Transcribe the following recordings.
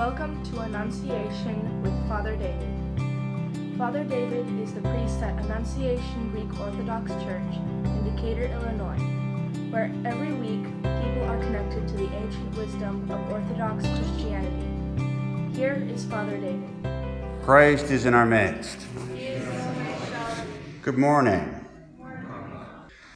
Welcome to Annunciation with Father David. Father David is the priest at Annunciation Greek Orthodox Church in Decatur, Illinois, where every week people are connected to the ancient wisdom of Orthodox Christianity. Here is Father David. Christ is in our midst. Good morning.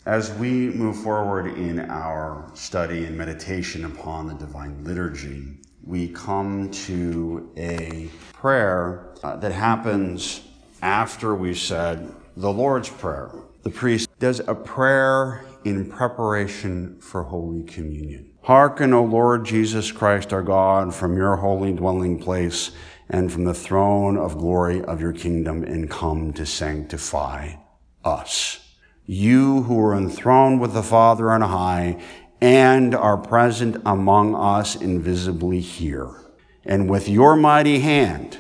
As we move forward in our study and meditation upon the Divine Liturgy, we come to a prayer uh, that happens after we've said the Lord's Prayer. The priest does a prayer in preparation for Holy Communion. Hearken, O Lord Jesus Christ, our God, from your holy dwelling place and from the throne of glory of your kingdom, and come to sanctify us you who are enthroned with the Father on high and are present among us invisibly here. And with your mighty hand,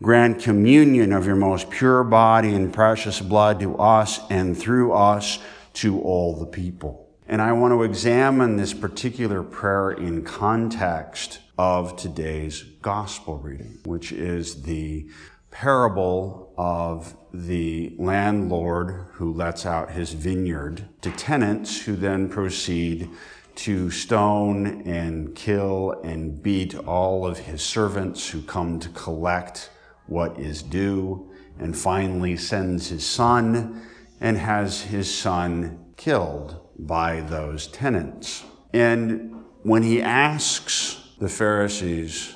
grant communion of your most pure body and precious blood to us and through us to all the people. And I want to examine this particular prayer in context of today's gospel reading, which is the parable of the landlord who lets out his vineyard to tenants who then proceed to stone and kill and beat all of his servants who come to collect what is due, and finally sends his son and has his son killed by those tenants. And when he asks the Pharisees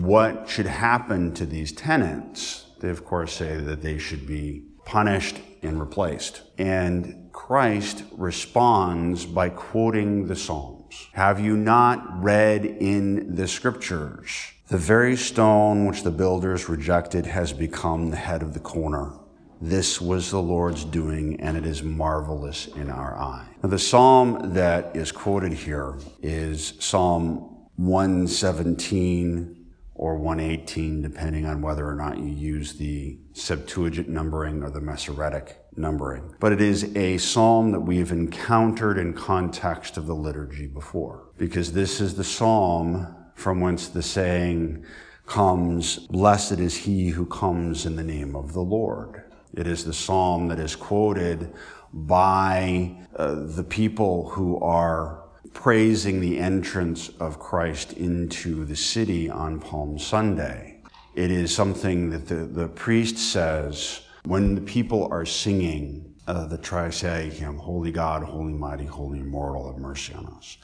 what should happen to these tenants, they of course say that they should be punished and replaced. And Christ responds by quoting the Psalms. Have you not read in the scriptures? The very stone which the builders rejected has become the head of the corner. This was the Lord's doing, and it is marvelous in our eye. Now, the psalm that is quoted here is Psalm 117, or 118, depending on whether or not you use the Septuagint numbering or the Masoretic numbering. But it is a psalm that we've encountered in context of the liturgy before, because this is the psalm from whence the saying comes, Blessed is he who comes in the name of the Lord. It is the psalm that is quoted by uh, the people who are praising the entrance of Christ into the city on Palm Sunday. It is something that the, the priest says when the people are singing uh, the Trisagion hymn, Holy God, Holy Mighty, Holy Immortal, have mercy on us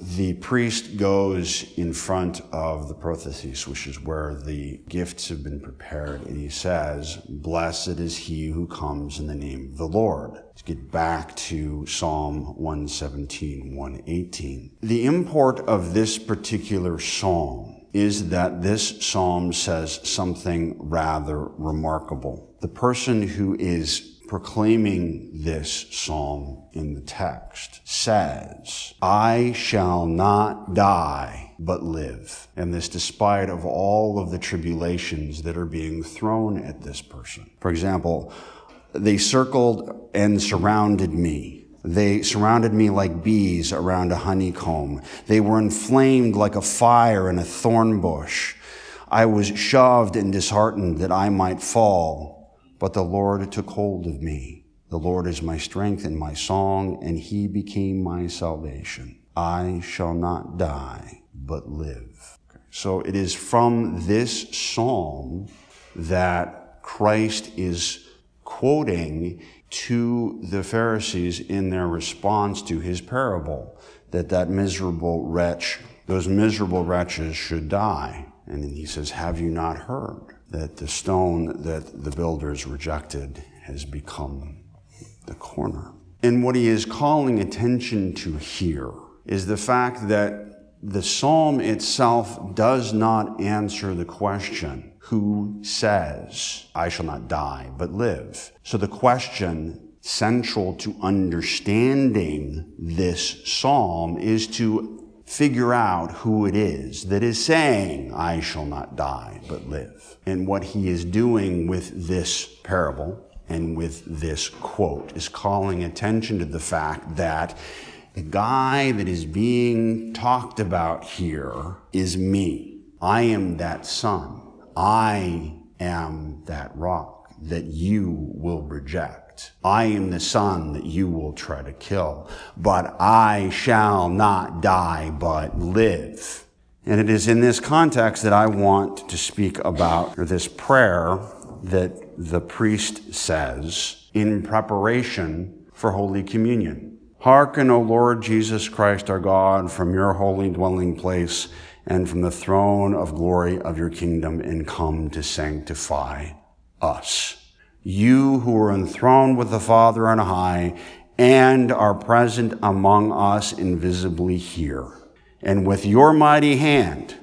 the priest goes in front of the prothesis, which is where the gifts have been prepared, and he says, Blessed is he who comes in the name of the Lord. Let's get back to Psalm 117, 118. The import of this particular psalm is that this psalm says something rather remarkable. The person who is proclaiming this psalm in the text says, I shall not die, but live. And this despite of all of the tribulations that are being thrown at this person. For example, they circled and surrounded me. They surrounded me like bees around a honeycomb. They were inflamed like a fire in a thorn bush. I was shoved and disheartened that I might fall. But the Lord took hold of me. The Lord is my strength and my song, and he became my salvation. I shall not die, but live. So it is from this psalm that Christ is quoting to the Pharisees in their response to his parable that that miserable wretch, those miserable wretches should die. And then he says, Have you not heard? That the stone that the builders rejected has become the corner. And what he is calling attention to here is the fact that the psalm itself does not answer the question, who says, I shall not die, but live? So the question central to understanding this psalm is to figure out who it is that is saying, I shall not die, but live. And what he is doing with this parable and with this quote is calling attention to the fact that the guy that is being talked about here is me. I am that son. I am that rock that you will reject. I am the son that you will try to kill, but I shall not die, but live. And it is in this context that I want to speak about this prayer that the priest says in preparation for Holy Communion. Hearken, O Lord Jesus Christ, our God, from your holy dwelling place and from the throne of glory of your kingdom, and come to sanctify us. You who are enthroned with the Father on high and are present among us invisibly here and with your mighty hand,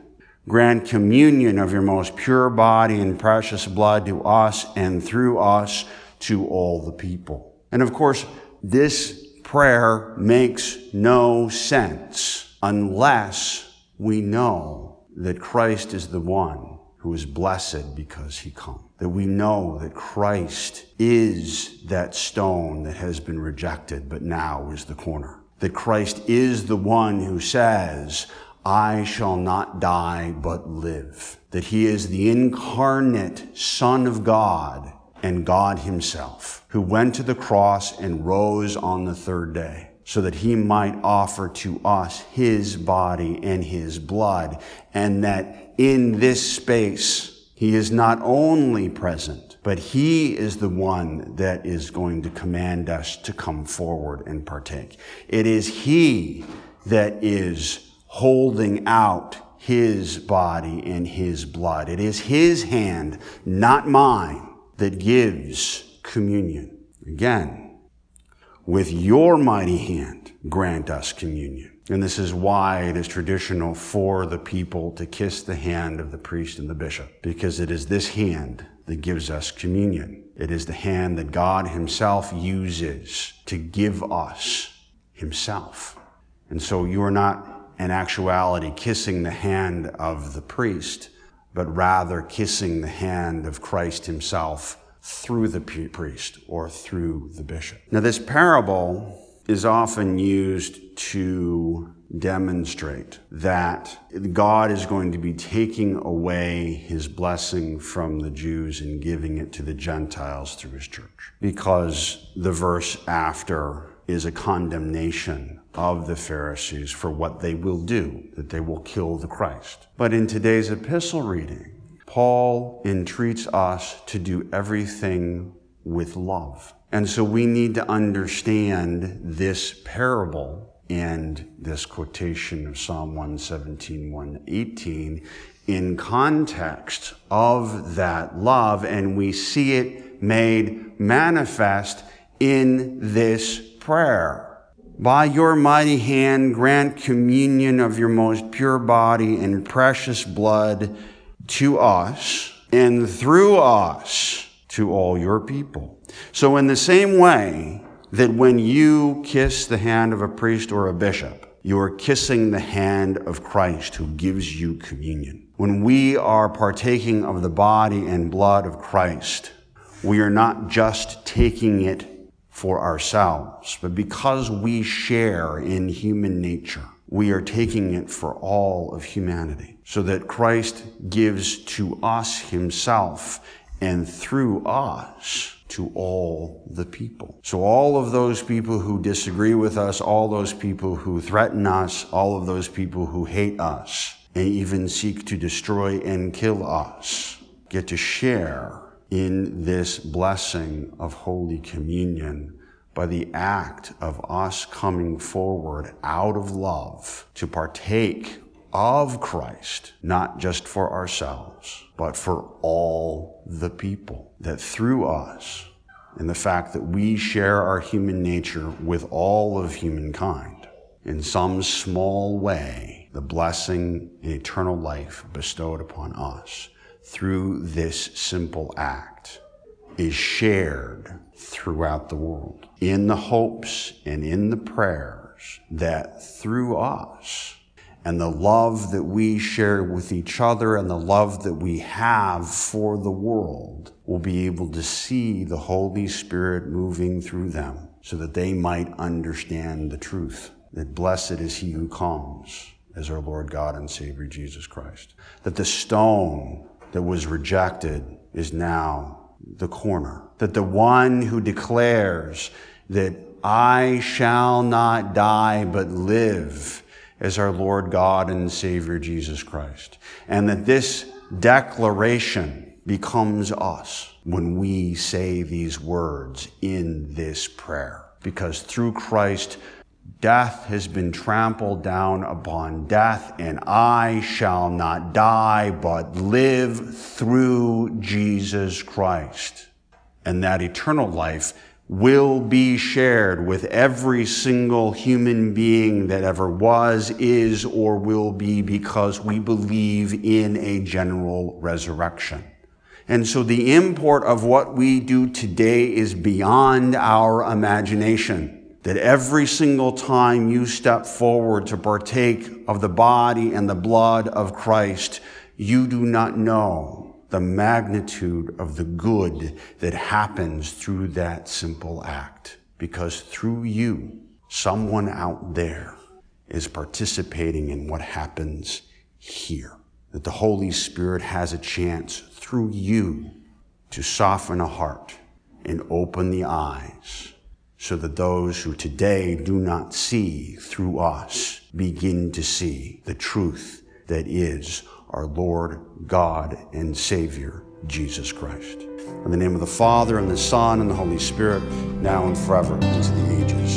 grant communion of your most pure body and precious blood to us and through us to all the people. And of course, this prayer makes no sense unless we know that Christ is the one who is blessed because he comes. That we know that Christ is that stone that has been rejected, but now is the corner that Christ is the one who says, I shall not die but live. That he is the incarnate Son of God and God himself, who went to the cross and rose on the third day so that he might offer to us his body and his blood. And that in this space, he is not only present, but He is the one that is going to command us to come forward and partake. It is He that is holding out His body and His blood. It is His hand, not mine, that gives communion. Again, with your mighty hand, grant us communion. And this is why it is traditional for the people to kiss the hand of the priest and the bishop, because it is this hand that gives us communion. It is the hand that God Himself uses to give us Himself. And so you are not in actuality kissing the hand of the priest, but rather kissing the hand of Christ Himself through the priest or through the bishop. Now, this parable is often used to demonstrate that God is going to be taking away his blessing from the Jews and giving it to the Gentiles through his church. Because the verse after is a condemnation of the Pharisees for what they will do, that they will kill the Christ. But in today's epistle reading, Paul entreats us to do everything with love. And so we need to understand this parable and this quotation of Psalm 117, 118 in context of that love, and we see it made manifest in this prayer. By your mighty hand, grant communion of your most pure body and precious blood to us, and through us to all your people. So, in the same way, that when you kiss the hand of a priest or a bishop, you are kissing the hand of Christ who gives you communion. When we are partaking of the body and blood of Christ, we are not just taking it for ourselves, but because we share in human nature, we are taking it for all of humanity. So that Christ gives to us himself and through us to all the people. So all of those people who disagree with us, all those people who threaten us, all of those people who hate us, and even seek to destroy and kill us, get to share in this blessing of Holy Communion by the act of us coming forward out of love to partake of Christ, not just for ourselves, but for all the people. That through us, and the fact that we share our human nature with all of humankind, in some small way, the blessing and eternal life bestowed upon us through this simple act is shared throughout the world in the hopes and in the prayers that through us and the love that we share with each other and the love that we have for the world will be able to see the Holy Spirit moving through them so that they might understand the truth that blessed is he who comes as our Lord God and Savior Jesus Christ. That the stone that was rejected is now the corner. That the one who declares that I shall not die but live as our Lord God and Savior Jesus Christ. And that this declaration becomes us when we say these words in this prayer. Because through Christ, death has been trampled down upon death, and I shall not die, but live through Jesus Christ. And that eternal life will be shared with every single human being that ever was, is, or will be because we believe in a general resurrection. And so the import of what we do today is beyond our imagination. That every single time you step forward to partake of the body and the blood of Christ, you do not know the magnitude of the good that happens through that simple act. Because through you, someone out there is participating in what happens here. That the Holy Spirit has a chance through you to soften a heart and open the eyes so that those who today do not see through us begin to see the truth that is our Lord, God, and Savior, Jesus Christ. In the name of the Father, and the Son, and the Holy Spirit, now and forever, into the ages.